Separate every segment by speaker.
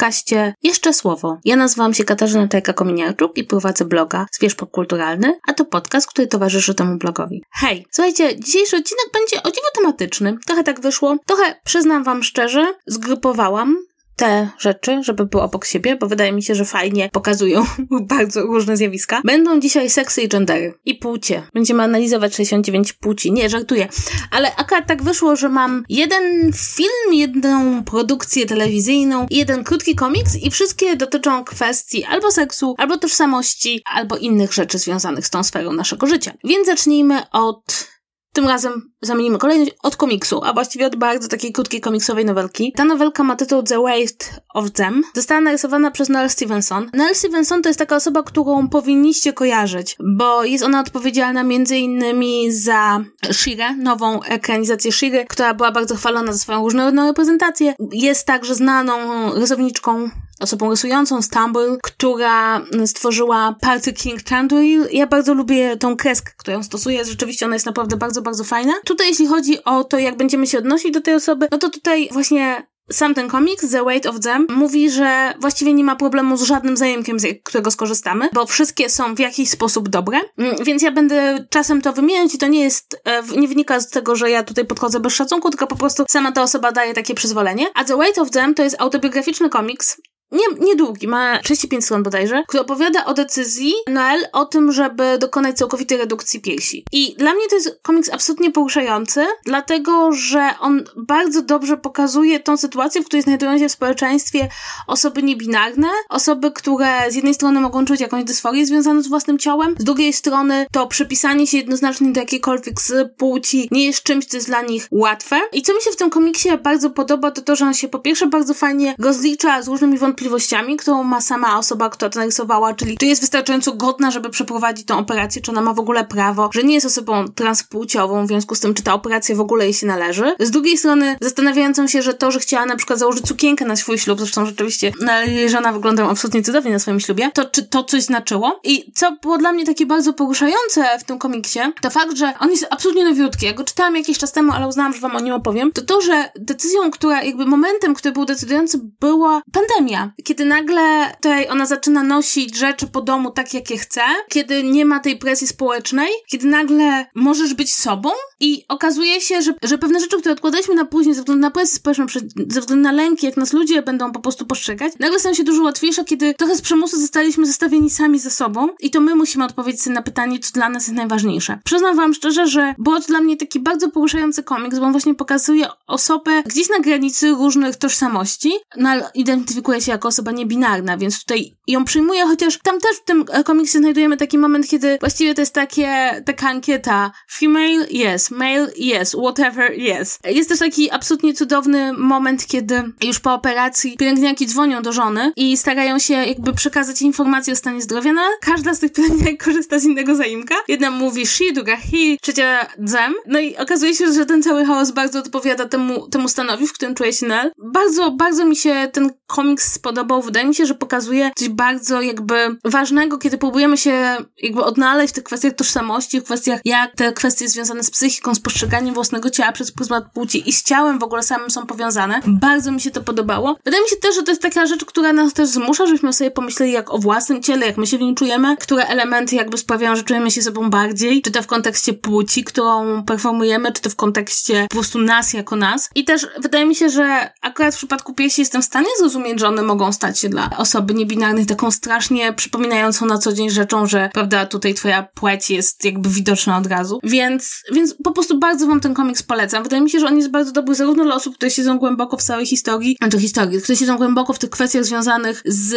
Speaker 1: podcaście Jeszcze Słowo. Ja nazywam się Katarzyna Tajka-Kominiarczuk i prowadzę bloga Zwierz Popkulturalny, a to podcast, który towarzyszy temu blogowi. Hej, słuchajcie, dzisiejszy odcinek będzie o dziwo tematyczny. Trochę tak wyszło. Trochę, przyznam wam szczerze, zgrupowałam te rzeczy, żeby były obok siebie, bo wydaje mi się, że fajnie pokazują bardzo różne zjawiska. Będą dzisiaj seksy i gendery. I płcie. Będziemy analizować 69 płci. Nie, żartuję. Ale akurat tak wyszło, że mam jeden film, jedną produkcję telewizyjną i jeden krótki komiks i wszystkie dotyczą kwestii albo seksu, albo tożsamości, albo innych rzeczy związanych z tą sferą naszego życia. Więc zacznijmy od tym razem zamienimy kolejność od komiksu, a właściwie od bardzo takiej krótkiej komiksowej nowelki. Ta nowelka ma tytuł The Waste of Them. Została narysowana przez Noel Stevenson. Noel Stevenson to jest taka osoba, którą powinniście kojarzyć, bo jest ona odpowiedzialna między innymi za Shire, nową ekranizację Shire, która była bardzo chwalona za swoją różnorodną reprezentację. Jest także znaną rysowniczką osobą rysującą Stumble, która stworzyła Party King Chandwell. Ja bardzo lubię tą kreskę, którą stosuje. Rzeczywiście ona jest naprawdę bardzo, bardzo fajna. Tutaj jeśli chodzi o to, jak będziemy się odnosić do tej osoby, no to tutaj właśnie sam ten komiks, The Weight of Them, mówi, że właściwie nie ma problemu z żadnym zajękiem, z którego skorzystamy, bo wszystkie są w jakiś sposób dobre, mm, więc ja będę czasem to wymieniać i to nie jest, e, nie wynika z tego, że ja tutaj podchodzę bez szacunku, tylko po prostu sama ta osoba daje takie przyzwolenie. A The Weight of Them to jest autobiograficzny komiks, nie, niedługi, ma 35 stron bodajże, który opowiada o decyzji Noel o tym, żeby dokonać całkowitej redukcji piersi. I dla mnie to jest komiks absolutnie poruszający, dlatego, że on bardzo dobrze pokazuje tą sytuację, w której znajdują się w społeczeństwie osoby niebinarne, osoby, które z jednej strony mogą czuć jakąś dysforię związaną z własnym ciałem, z drugiej strony to przypisanie się jednoznacznie do jakiejkolwiek z płci nie jest czymś, co jest dla nich łatwe. I co mi się w tym komiksie bardzo podoba, to to, że on się po pierwsze bardzo fajnie rozlicza z różnymi wątpliwościami wątpliwościami, którą ma sama osoba, która to narysowała, czyli czy jest wystarczająco godna, żeby przeprowadzić tą operację, czy ona ma w ogóle prawo, że nie jest osobą transpłciową, w związku z tym, czy ta operacja w ogóle jej się należy. Z drugiej strony, zastanawiającą się, że to, że chciała na przykład założyć sukienkę na swój ślub, zresztą rzeczywiście no, żona wygląda absolutnie cudownie na swoim ślubie, to czy to coś znaczyło? I co było dla mnie takie bardzo poruszające w tym komiksie, to fakt, że on jest absolutnie nowiutki. Ja go czytałam jakiś czas temu, ale uznałam, że wam o nim opowiem. To to, że decyzją, która jakby momentem, który był decydujący, była pandemia kiedy nagle tutaj ona zaczyna nosić rzeczy po domu tak, jakie chce, kiedy nie ma tej presji społecznej, kiedy nagle możesz być sobą i okazuje się, że, że pewne rzeczy, które odkładaliśmy na później ze względu na presję społeczną, ze względu na lęki, jak nas ludzie będą po prostu postrzegać, nagle stają się dużo łatwiejsze, kiedy trochę z przymusu zostaliśmy zostawieni sami ze sobą i to my musimy odpowiedzieć sobie na pytanie, co dla nas jest najważniejsze. Przyznam wam szczerze, że było to dla mnie taki bardzo poruszający komiks, bo on właśnie pokazuje osobę gdzieś na granicy różnych tożsamości, no ale identyfikuje się jako osoba niebinarna, więc tutaj ją przyjmuję, chociaż tam też w tym komiksie znajdujemy taki moment, kiedy właściwie to jest takie, taka ankieta female, yes, male, yes, whatever, yes. Jest też taki absolutnie cudowny moment, kiedy już po operacji pielęgniarki dzwonią do żony i starają się jakby przekazać informacje o stanie zdrowia, no każda z tych pielęgniarek korzysta z innego zaimka. Jedna mówi she, druga he, trzecia them. No i okazuje się, że ten cały chaos bardzo odpowiada temu, temu stanowi, w którym czuje się Nell. Bardzo, bardzo mi się ten komiks spodobał. Wydaje mi się, że pokazuje coś bardzo jakby ważnego, kiedy próbujemy się jakby odnaleźć w tych kwestiach tożsamości, w kwestiach jak te kwestie związane z psychiką, z postrzeganiem własnego ciała przez pryzmat płci i z ciałem w ogóle samym są powiązane. Bardzo mi się to podobało. Wydaje mi się też, że to jest taka rzecz, która nas też zmusza, żebyśmy sobie pomyśleli jak o własnym ciele, jak my się w nim czujemy, które elementy jakby sprawiają, że czujemy się sobą bardziej, czy to w kontekście płci, którą performujemy, czy to w kontekście po prostu nas jako nas. I też wydaje mi się, że akurat w przypadku piesi jestem w stanie zrozumieć, że one mogą stać się dla osoby niebinarnej taką strasznie przypominającą na co dzień rzeczą, że prawda, tutaj twoja płeć jest jakby widoczna od razu. Więc, więc po prostu bardzo wam ten komiks polecam. Wydaje mi się, że on jest bardzo dobry zarówno dla osób, które siedzą głęboko w całej historii, znaczy historii, które siedzą głęboko w tych kwestiach związanych z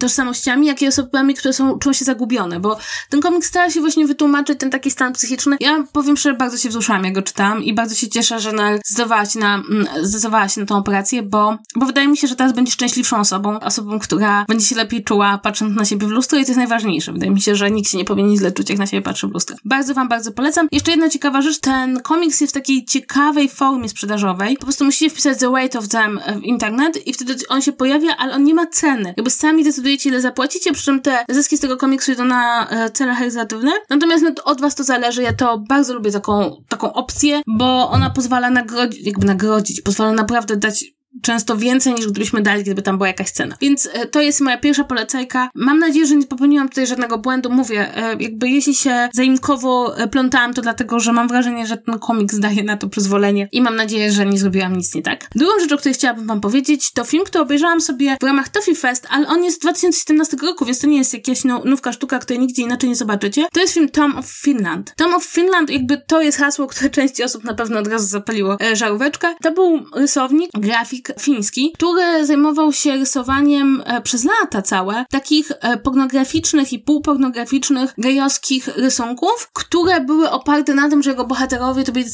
Speaker 1: tożsamościami, jak i osobami, które są, czują się zagubione, bo ten komiks stara się właśnie wytłumaczyć ten taki stan psychiczny. Ja powiem szczerze, bardzo się wzruszyłam, jak go czytałam i bardzo się cieszę, że Nel zdecydowała się na, mm, zdecydowała się na tą operację, bo, bo wydaje mi się, że teraz będzie szczęśliwszą osobą, osobą, która będzie się lepiej czuła patrząc na siebie w lustro i to jest najważniejsze. Wydaje mi się, że nikt się nie powinien źle czuć, jak na siebie patrzy w lustro. Bardzo wam bardzo polecam. Jeszcze jedna ciekawa rzecz, ten komiks jest w takiej ciekawej formie sprzedażowej. Po prostu musicie wpisać The Weight of Them w internet i wtedy on się pojawia, ale on nie ma ceny. Jakby sami decydujecie, ile zapłacicie, przy czym te zyski z tego komiksu idą na e, cele charytatywne. Natomiast no, od was to zależy. Ja to bardzo lubię taką, taką opcję, bo ona pozwala nagrodzić, jakby nagrodzić, pozwala naprawdę dać często więcej niż gdybyśmy dali, gdyby tam była jakaś scena. Więc e, to jest moja pierwsza polecajka. Mam nadzieję, że nie popełniłam tutaj żadnego błędu. Mówię, e, jakby jeśli się zaimkowo e, plątałam, to dlatego, że mam wrażenie, że ten komiks daje na to przyzwolenie i mam nadzieję, że nie zrobiłam nic nie tak. Drugą rzecz, o której chciałabym wam powiedzieć, to film, który obejrzałam sobie w ramach Toffee Fest, ale on jest z 2017 roku, więc to nie jest jakaś no, nówka sztuka, której nigdzie inaczej nie zobaczycie. To jest film Tom of Finland. Tom of Finland, jakby to jest hasło, które części osób na pewno od razu zapaliło żaróweczkę. To był rysownik, grafik fiński, który zajmował się rysowaniem e, przez lata całe takich e, pornograficznych i półpornograficznych gejowskich rysunków, które były oparte na tym, że jego bohaterowie to byli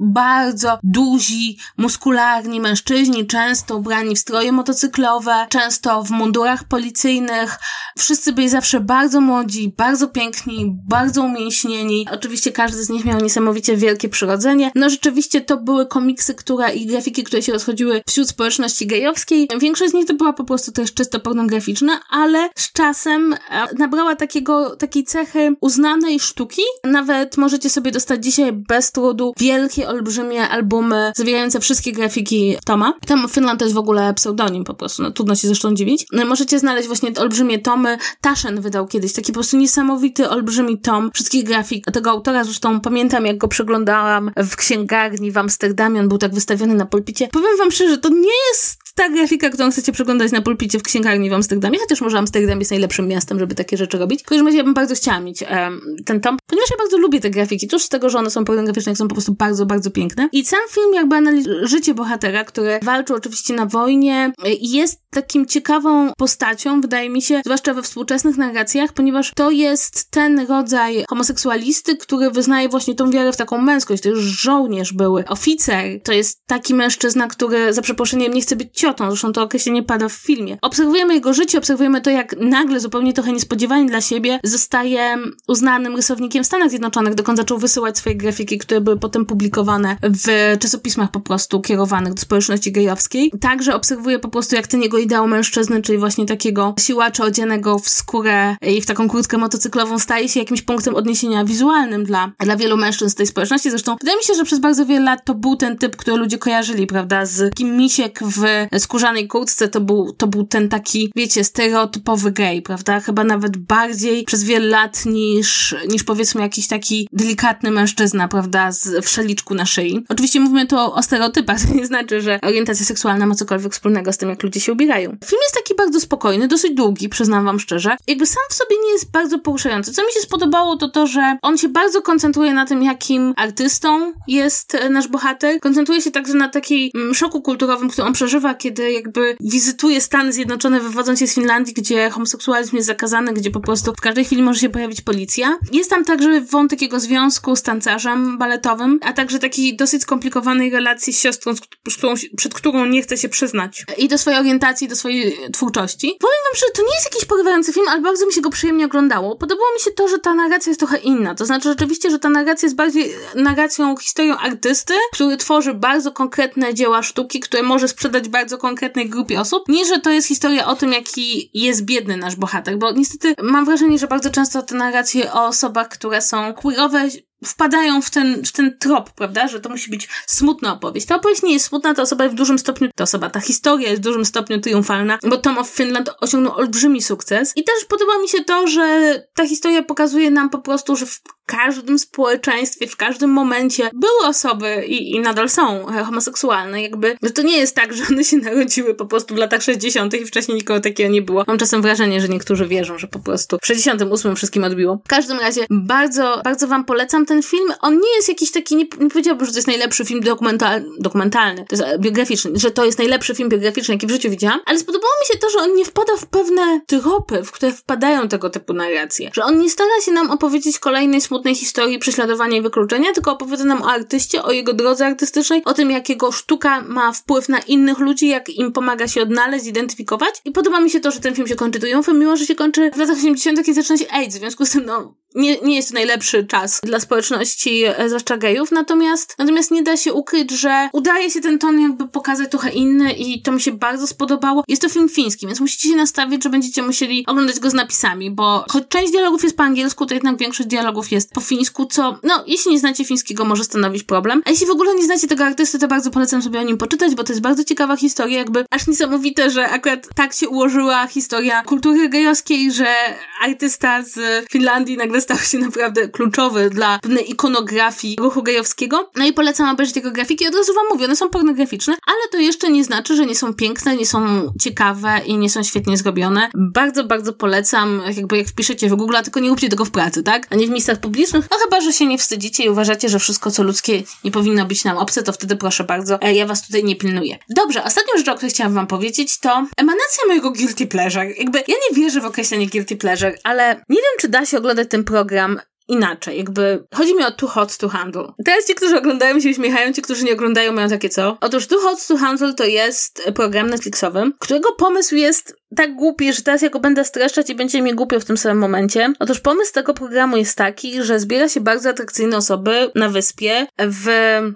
Speaker 1: bardzo duzi, muskularni mężczyźni, często ubrani w stroje motocyklowe, często w mundurach policyjnych. Wszyscy byli zawsze bardzo młodzi, bardzo piękni, bardzo umięśnieni. Oczywiście każdy z nich miał niesamowicie wielkie przyrodzenie. No rzeczywiście to były komiksy, które i grafiki, które się rozchodziły wśród społeczności gejowskiej. Większość z nich to była po prostu też czysto pornograficzna, ale z czasem e, nabrała takiego, takiej cechy uznanej sztuki. Nawet możecie sobie dostać dzisiaj bez trudu wielkie olbrzymie albumy zawierające wszystkie grafiki Toma. Tom Finland to jest w ogóle pseudonim po prostu, no trudno się zresztą dziwić. No, możecie znaleźć właśnie olbrzymie tomy. Tashen wydał kiedyś taki po prostu niesamowity, olbrzymi tom wszystkich grafik tego autora, zresztą pamiętam jak go przeglądałam w księgarni w Amsterdamie, on był tak wystawiony na pulpicie. Powiem wam szczerze, to nie jest ta grafika, którą chcecie przeglądać na pulpicie w księgarni w Amsterdamie, chociaż może Amsterdam jest najlepszym miastem, żeby takie rzeczy robić. W każdym razie ja bym bardzo chciała mieć um, ten tom, ponieważ ja bardzo lubię te grafiki, tuż z tego, że one są pornograficzne, są po prostu bardzo, bardzo piękne. I sam film jakby analizuje życie bohatera, który walczył oczywiście na wojnie i jest takim ciekawą postacią, wydaje mi się, zwłaszcza we współczesnych narracjach, ponieważ to jest ten rodzaj homoseksualisty, który wyznaje właśnie tą wiarę w taką męskość. To już żołnierz były, oficer, to jest taki mężczyzna, który za przeproszeniem nie chce być ciotą, zresztą to określenie pada w filmie. Obserwujemy jego życie, obserwujemy to, jak nagle, zupełnie trochę niespodziewanie dla siebie, zostaje uznanym rysownikiem w Stanach Zjednoczonych, dokąd zaczął wysyłać swoje grafiki, które były potem publikowane w czasopismach po prostu kierowanych do społeczności gejowskiej. Także obserwuję po prostu, jak ten jego ideał mężczyzny, czyli właśnie takiego siłacza odzianego w skórę i w taką kurtkę motocyklową staje się jakimś punktem odniesienia wizualnym dla, dla wielu mężczyzn z tej społeczności. Zresztą wydaje mi się, że przez bardzo wiele lat to był ten typ, który ludzie kojarzyli, prawda, z kim misiek w skórzanej kurtce to był, to był ten taki, wiecie, stereotypowy gej, prawda? Chyba nawet bardziej przez wiele lat niż, niż powiedzmy jakiś taki delikatny mężczyzna, prawda, z, w szaliczku na szyi. Oczywiście mówimy tu o, stereotypach, to nie znaczy, że orientacja seksualna ma cokolwiek wspólnego z tym, jak ludzie się ubierają. Film jest taki bardzo spokojny, dosyć długi, przyznam wam szczerze. Jakby sam w sobie nie jest bardzo poruszający. Co mi się spodobało, to to, że on się bardzo koncentruje na tym, jakim artystą jest nasz bohater. Koncentruje się także na takiej mm, szoku kulturowym, który on przeżywa, kiedy jakby wizytuje Stany Zjednoczone, wywodząc się z Finlandii, gdzie homoseksualizm jest zakazany, gdzie po prostu w każdej chwili może się pojawić policja. Jest tam także wątek jego związku z tancerzem baletowym, a także takiej dosyć skomplikowanej relacji z siostrą, z którą, przed którą nie chce się przyznać. I do swojej orientacji, do swojej twórczości. Powiem wam, że to nie jest jakiś porywający film, ale bardzo mi się go przyjemnie oglądało. Podobało mi się to, że ta narracja jest trochę inna. To znaczy rzeczywiście, że ta narracja jest bardziej narracją, historią artysty, który tworzy bardzo konkretne dzieła sztuki, które może sprzedać bardzo konkretnej grupie osób, niż że to jest historia o tym, jaki jest biedny nasz bohater, bo niestety mam wrażenie, że bardzo często te narracje o osobach, które są queerowe, wpadają w ten, w ten trop, prawda, że to musi być smutna opowieść. Ta opowieść nie jest smutna, ta osoba jest w dużym stopniu, ta osoba, ta historia jest w dużym stopniu triumfalna, bo Tom of Finland osiągnął olbrzymi sukces. I też podoba mi się to, że ta historia pokazuje nam po prostu, że w każdym społeczeństwie, w każdym momencie były osoby i, i nadal są homoseksualne, jakby, że to nie jest tak, że one się narodziły po prostu w latach 60. i wcześniej nikogo takiego nie było. Mam czasem wrażenie, że niektórzy wierzą, że po prostu w 68 wszystkim odbiło. W każdym razie bardzo, bardzo wam polecam ten film. On nie jest jakiś taki, nie, nie powiedziałbym, że to jest najlepszy film dokumental, dokumentalny, to jest e, biograficzny, że to jest najlepszy film biograficzny, jaki w życiu widziałam, ale spodobało mi się to, że on nie wpada w pewne tropy, w które wpadają tego typu narracje. Że on nie stara się nam opowiedzieć kolejnej smutnej historii prześladowania i wykluczenia, tylko opowiada nam o artyście, o jego drodze artystycznej, o tym, jak jego sztuka ma wpływ na innych ludzi, jak im pomaga się odnaleźć, zidentyfikować. I podoba mi się to, że ten film się kończy triumfem, mimo że się kończy w latach 80., kiedy zaczyna się AIDS. W związku z tym, no, nie, nie jest to najlepszy czas dla społeczności, e, zwłaszcza gejów, natomiast, natomiast nie da się ukryć, że udaje się ten ton jakby pokazać trochę inny i to mi się bardzo spodobało. Jest to film fiński, więc musicie się nastawić, że będziecie musieli oglądać go z napisami, bo choć część dialogów jest po angielsku, to jednak większość dialogów jest po fińsku, co, no, jeśli nie znacie fińskiego, może stanowić problem. A jeśli w ogóle nie znacie tego artysty, to bardzo polecam sobie o nim poczytać, bo to jest bardzo ciekawa historia, jakby aż niesamowite, że akurat tak się ułożyła historia kultury gejowskiej, że artysta z Finlandii nagle stał się naprawdę kluczowy dla pewnej ikonografii ruchu gejowskiego. No i polecam obejrzeć jego grafiki. Od razu wam mówię, one są pornograficzne, ale to jeszcze nie znaczy, że nie są piękne, nie są ciekawe i nie są świetnie zrobione. Bardzo, bardzo polecam, jakby jak wpiszecie w Google, tylko nie róbcie tego w pracy, tak? A nie w miejscach publicznych. No chyba, że się nie wstydzicie i uważacie, że wszystko, co ludzkie nie powinno być nam obce, to wtedy proszę bardzo, e, ja was tutaj nie pilnuję. Dobrze, ostatnią rzeczą, o której chciałam wam powiedzieć, to emanacja mojego guilty pleasure. Jakby ja nie wierzę w określenie guilty pleasure, ale nie wiem, czy da się oglądać ten program inaczej, jakby chodzi mi o Too Hot to Handle. Teraz ci, którzy oglądają się uśmiechają, ci, którzy nie oglądają mają takie co? Otóż Too Hot to Handle to jest program Netflixowy, którego pomysł jest tak głupi, że teraz ja go będę streszczać i będzie mi głupio w tym samym momencie. Otóż pomysł tego programu jest taki, że zbiera się bardzo atrakcyjne osoby na wyspie w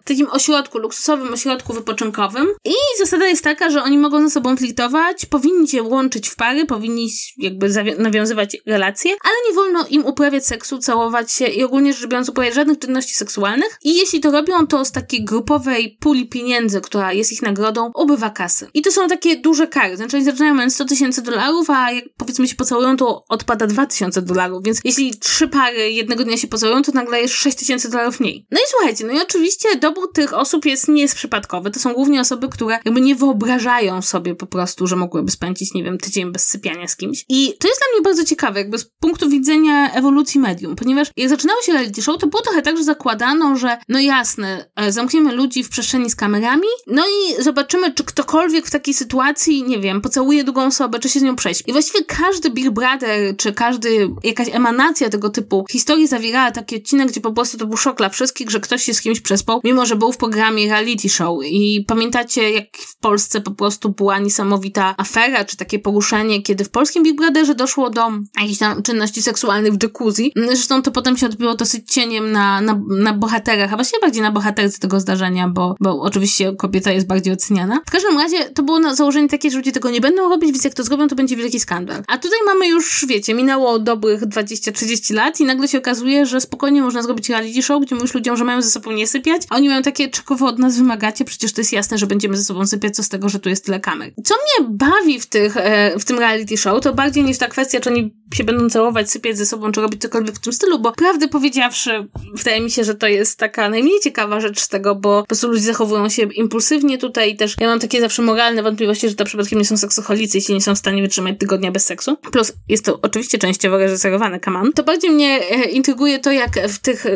Speaker 1: takim ośrodku, luksusowym ośrodku wypoczynkowym i zasada jest taka, że oni mogą ze sobą flirtować, powinni się łączyć w pary, powinni jakby nawiązywać relacje, ale nie wolno im uprawiać seksu, całować się i ogólnie rzecz biorąc uprawiać żadnych czynności seksualnych i jeśli to robią, to z takiej grupowej puli pieniędzy, która jest ich nagrodą, ubywa kasy. I to są takie duże kary, znaczy oni zaczynają mając 100 tysięcy tysięcy dolarów, a jak powiedzmy się pocałują, to odpada 2000 dolarów, więc jeśli trzy pary jednego dnia się pocałują, to nagle jest 6000 dolarów mniej. No i słuchajcie, no i oczywiście dobór tych osób jest, nie jest przypadkowy. To są głównie osoby, które jakby nie wyobrażają sobie po prostu, że mogłyby spędzić, nie wiem, tydzień bez sypiania z kimś. I to jest dla mnie bardzo ciekawe, jakby z punktu widzenia ewolucji medium, ponieważ jak zaczynało się reality show, to było trochę tak, że zakładano, że no jasne, e, zamkniemy ludzi w przestrzeni z kamerami, no i zobaczymy, czy ktokolwiek w takiej sytuacji, nie wiem, pocałuje drugą osobę, osobę, czy się z nią przejść. I właściwie każdy Big Brother, czy każdy, jakaś emanacja tego typu historii zawierała taki odcinek, gdzie po prostu to był szok dla wszystkich, że ktoś się z kimś przespał, mimo że był w programie reality show. I pamiętacie, jak w Polsce po prostu była niesamowita afera, czy takie poruszenie, kiedy w polskim Big Brotherze doszło do jakichś tam czynności seksualnych w jacuzzi. Zresztą to potem się odbyło dosyć cieniem na, na, na bohaterach, a właściwie bardziej na bohaterce tego zdarzenia, bo, bo oczywiście kobieta jest bardziej oceniana. W każdym razie to było na założenie takie, że ludzie tego nie będą robić, więc jak to zrobią, to będzie wielki skandal. A tutaj mamy już, wiecie, minęło dobrych 20-30 lat i nagle się okazuje, że spokojnie można zrobić reality show, gdzie mówisz ludziom, że mają ze sobą nie sypiać, a oni mają takie, czego od nas wymagacie, przecież to jest jasne, że będziemy ze sobą sypiać, co z tego, że tu jest tyle kamer. Co mnie bawi w, tych, e, w tym reality show, to bardziej niż ta kwestia, czy oni się będą całować, sypiać ze sobą, czy robić cokolwiek w tym stylu, bo prawdę powiedziawszy, wydaje mi się, że to jest taka najmniej ciekawa rzecz z tego, bo po prostu ludzie zachowują się impulsywnie tutaj i też ja mam takie zawsze moralne wątpliwości, że to przypadkiem nie są seksoholicy, jeśli nie są w stanie wytrzymać tygodnia bez seksu. Plus jest to oczywiście częściowo reżyserowane, kaman. To bardziej mnie e, intryguje to, jak w tych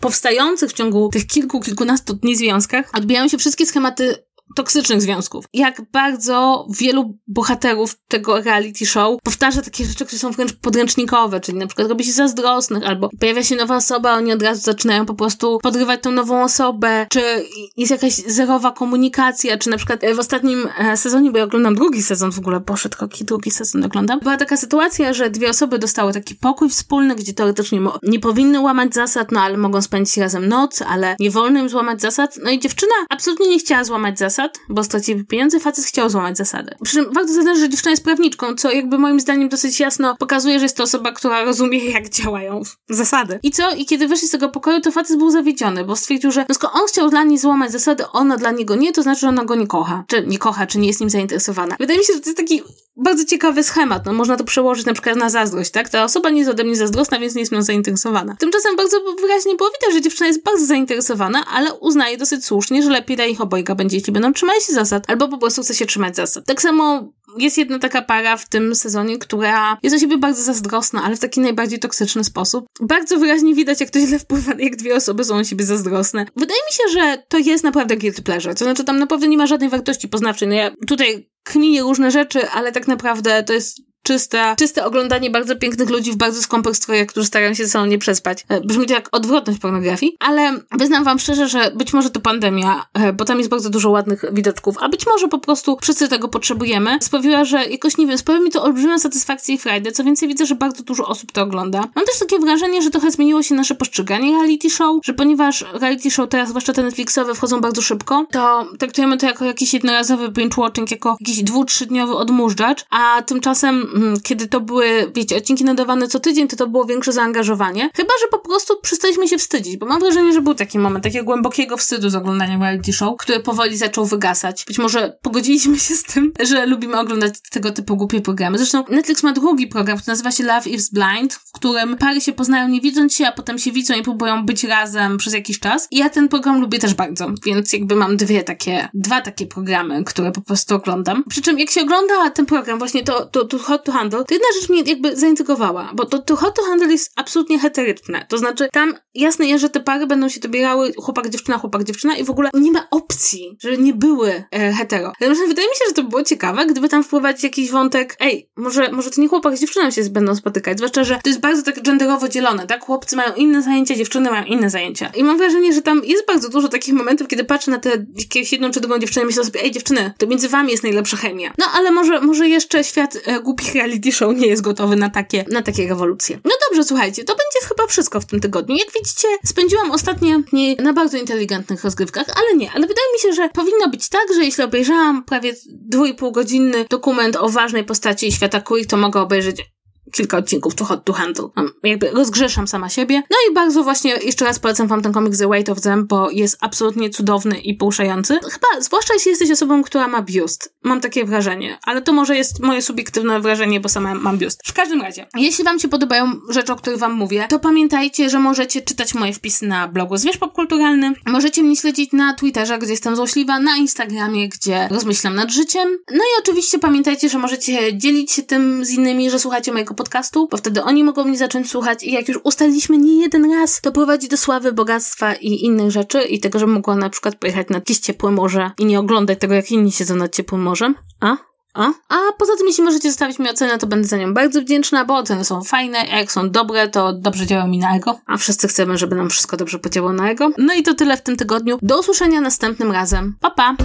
Speaker 1: powstających w ciągu tych kilku, kilkunastu dni związkach odbijają się wszystkie schematy toksycznych związków. Jak bardzo wielu bohaterów tego reality show powtarza takie rzeczy, które są wręcz podręcznikowe, czyli na przykład robi się zazdrosnych, albo pojawia się nowa osoba, oni od razu zaczynają po prostu podrywać tą nową osobę, czy jest jakaś zerowa komunikacja, czy na przykład w ostatnim e, sezonie, bo ja oglądam drugi sezon w ogóle, poszedł taki drugi sezon oglądam, była taka sytuacja, że dwie osoby dostały taki pokój wspólny, gdzie teoretycznie nie powinny łamać zasad, no ale mogą spędzić razem noc, ale nie wolno im złamać zasad, no i dziewczyna absolutnie nie chciała złamać zasad, zasad, bo stracili pieniądze, facet chciał złamać zasady. Przy czym warto zaznaczyć, że dziewczyna jest prawniczką, co jakby moim zdaniem dosyć jasno pokazuje, że jest to osoba, która rozumie, jak działają zasady. I co? I kiedy wyszli z tego pokoju, to facet był zawiedziony, bo stwierdził, że no skoro on chciał dla niej złamać zasady, ona dla niego nie, to znaczy, że ona go nie kocha. Czy nie kocha, czy nie jest nim zainteresowana. Wydaje mi się, że to jest taki bardzo ciekawy schemat. No, można to przełożyć na przykład na zazdrość, tak? Ta osoba nie jest ode mnie zazdrosna, więc nie jest mną zainteresowana. Tymczasem bardzo wyraźnie było widać, że dziewczyna jest bardzo zainteresowana, ale uznaje dosyć słusznie, że lepiej dla ich obojga będzie, jeśli będą trzymać się zasad, albo po prostu chce się trzymać zasad. Tak samo jest jedna taka para w tym sezonie, która jest o siebie bardzo zazdrosna, ale w taki najbardziej toksyczny sposób. Bardzo wyraźnie widać, jak to źle wpływa, jak dwie osoby są o siebie zazdrosne. Wydaje mi się, że to jest naprawdę guilty pleasure. To znaczy, tam naprawdę nie ma żadnej wartości poznawczej. No ja tutaj kminię różne rzeczy, ale tak naprawdę to jest czyste, czyste oglądanie bardzo pięknych ludzi w bardzo skąpych strojach, którzy starają się ze sobą nie przespać. E, brzmi to jak odwrotność pornografii, ale wyznam wam szczerze, że być może to pandemia, e, bo tam jest bardzo dużo ładnych widoczków, a być może po prostu wszyscy tego potrzebujemy, sprawiła, że jakoś, nie wiem, sprawia mi to olbrzymią satysfakcję i frajdę, co więcej widzę, że bardzo dużo osób to ogląda. Mam też takie wrażenie, że trochę zmieniło się nasze postrzeganie reality show, że ponieważ reality show teraz, zwłaszcza te Netflixowe, wchodzą bardzo szybko, to traktujemy to jako jakiś jednorazowy binge-watching, jako jakiś dwu, trzydniowy odmurzacz, a tymczasem, kiedy to były, wiecie, odcinki nadawane co tydzień, to to było większe zaangażowanie. Chyba, że po prostu przestaliśmy się wstydzić, bo mam wrażenie, że był taki moment takiego głębokiego wstydu z oglądania reality show, który powoli zaczął wygasać. Być może pogodziliśmy się z tym, że lubimy oglądać tego typu głupie programy. Zresztą Netflix ma drugi program, który nazywa się Love is Blind, w którym pary się poznają nie widząc się, a potem się widzą i próbują być razem przez jakiś czas. I ja ten program lubię też bardzo, więc jakby mam dwie takie, dwa takie programy, które po prostu oglądam. Przy czym jak się ogląda ten program, właśnie to, to, to to Handle, to jedna rzecz mnie jakby zaintrygowała, bo to, to Hot to Handle jest absolutnie heteryczne. To znaczy tam jasne jest, że te pary będą się dobierały chłopak, dziewczyna, chłopak, dziewczyna i w ogóle nie ma opcji, żeby nie były e, hetero. Natomiast wydaje mi się, że to było ciekawe, gdyby tam wprowadzić jakiś wątek, ej, może, może to nie chłopak z dziewczyną się będą spotykać, zwłaszcza, że to jest bardzo tak genderowo dzielone, tak? Chłopcy mają inne zajęcia, dziewczyny mają inne zajęcia. I mam wrażenie, że tam jest bardzo dużo takich momentów, kiedy patrzę na tę jakąś jedną czy drugą dziewczynę i myślę sobie, ej dziewczyny, to między wami jest najlepsza chemia. No ale może, może jeszcze świat e, głupich reality show nie jest gotowy na takie, na takie rewolucje. No dobrze, słuchajcie, to będzie chyba wszystko w tym tygodniu. Jak widzicie, spędziłam ostatnie dni na bardzo inteligentnych rozgrywkach, ale nie, ale wydaje mi się, że powinno być tak, że jeśli obejrzałam prawie dwójpółgodzinny dokument o ważnej postaci świata queer, to mogę obejrzeć kilka odcinków to Hot to Handle. Jakby rozgrzeszam sama siebie. No i bardzo właśnie jeszcze raz polecam wam ten komik The Weight of Them, bo jest absolutnie cudowny i poruszający. Chyba, zwłaszcza jeśli jesteś osobą, która ma biust. Mam takie wrażenie. Ale to może jest moje subiektywne wrażenie, bo sama mam biust. W każdym razie, jeśli wam się podobają rzeczy, o których wam mówię, to pamiętajcie, że możecie czytać moje wpisy na blogu Zwierz Popkulturalny. Możecie mnie śledzić na Twitterze, gdzie jestem złośliwa, na Instagramie, gdzie rozmyślam nad życiem. No i oczywiście pamiętajcie, że możecie dzielić się tym z innymi, że słuchacie mojego podcastu, bo wtedy oni mogą mnie zacząć słuchać i jak już ustaliliśmy nie jeden raz, to prowadzi do sławy, bogactwa i innych rzeczy i tego, że mogła na przykład pojechać na jakieś ciepłe morze i nie oglądać tego, jak inni siedzą nad ciepłym morzem. A? A? A poza tym, jeśli możecie zostawić mi ocenę, to będę za nią bardzo wdzięczna, bo oceny są fajne, a jak są dobre, to dobrze działają mi na ego. A wszyscy chcemy, żeby nam wszystko dobrze podziałało na ego. No i to tyle w tym tygodniu. Do usłyszenia następnym razem. Pa, pa!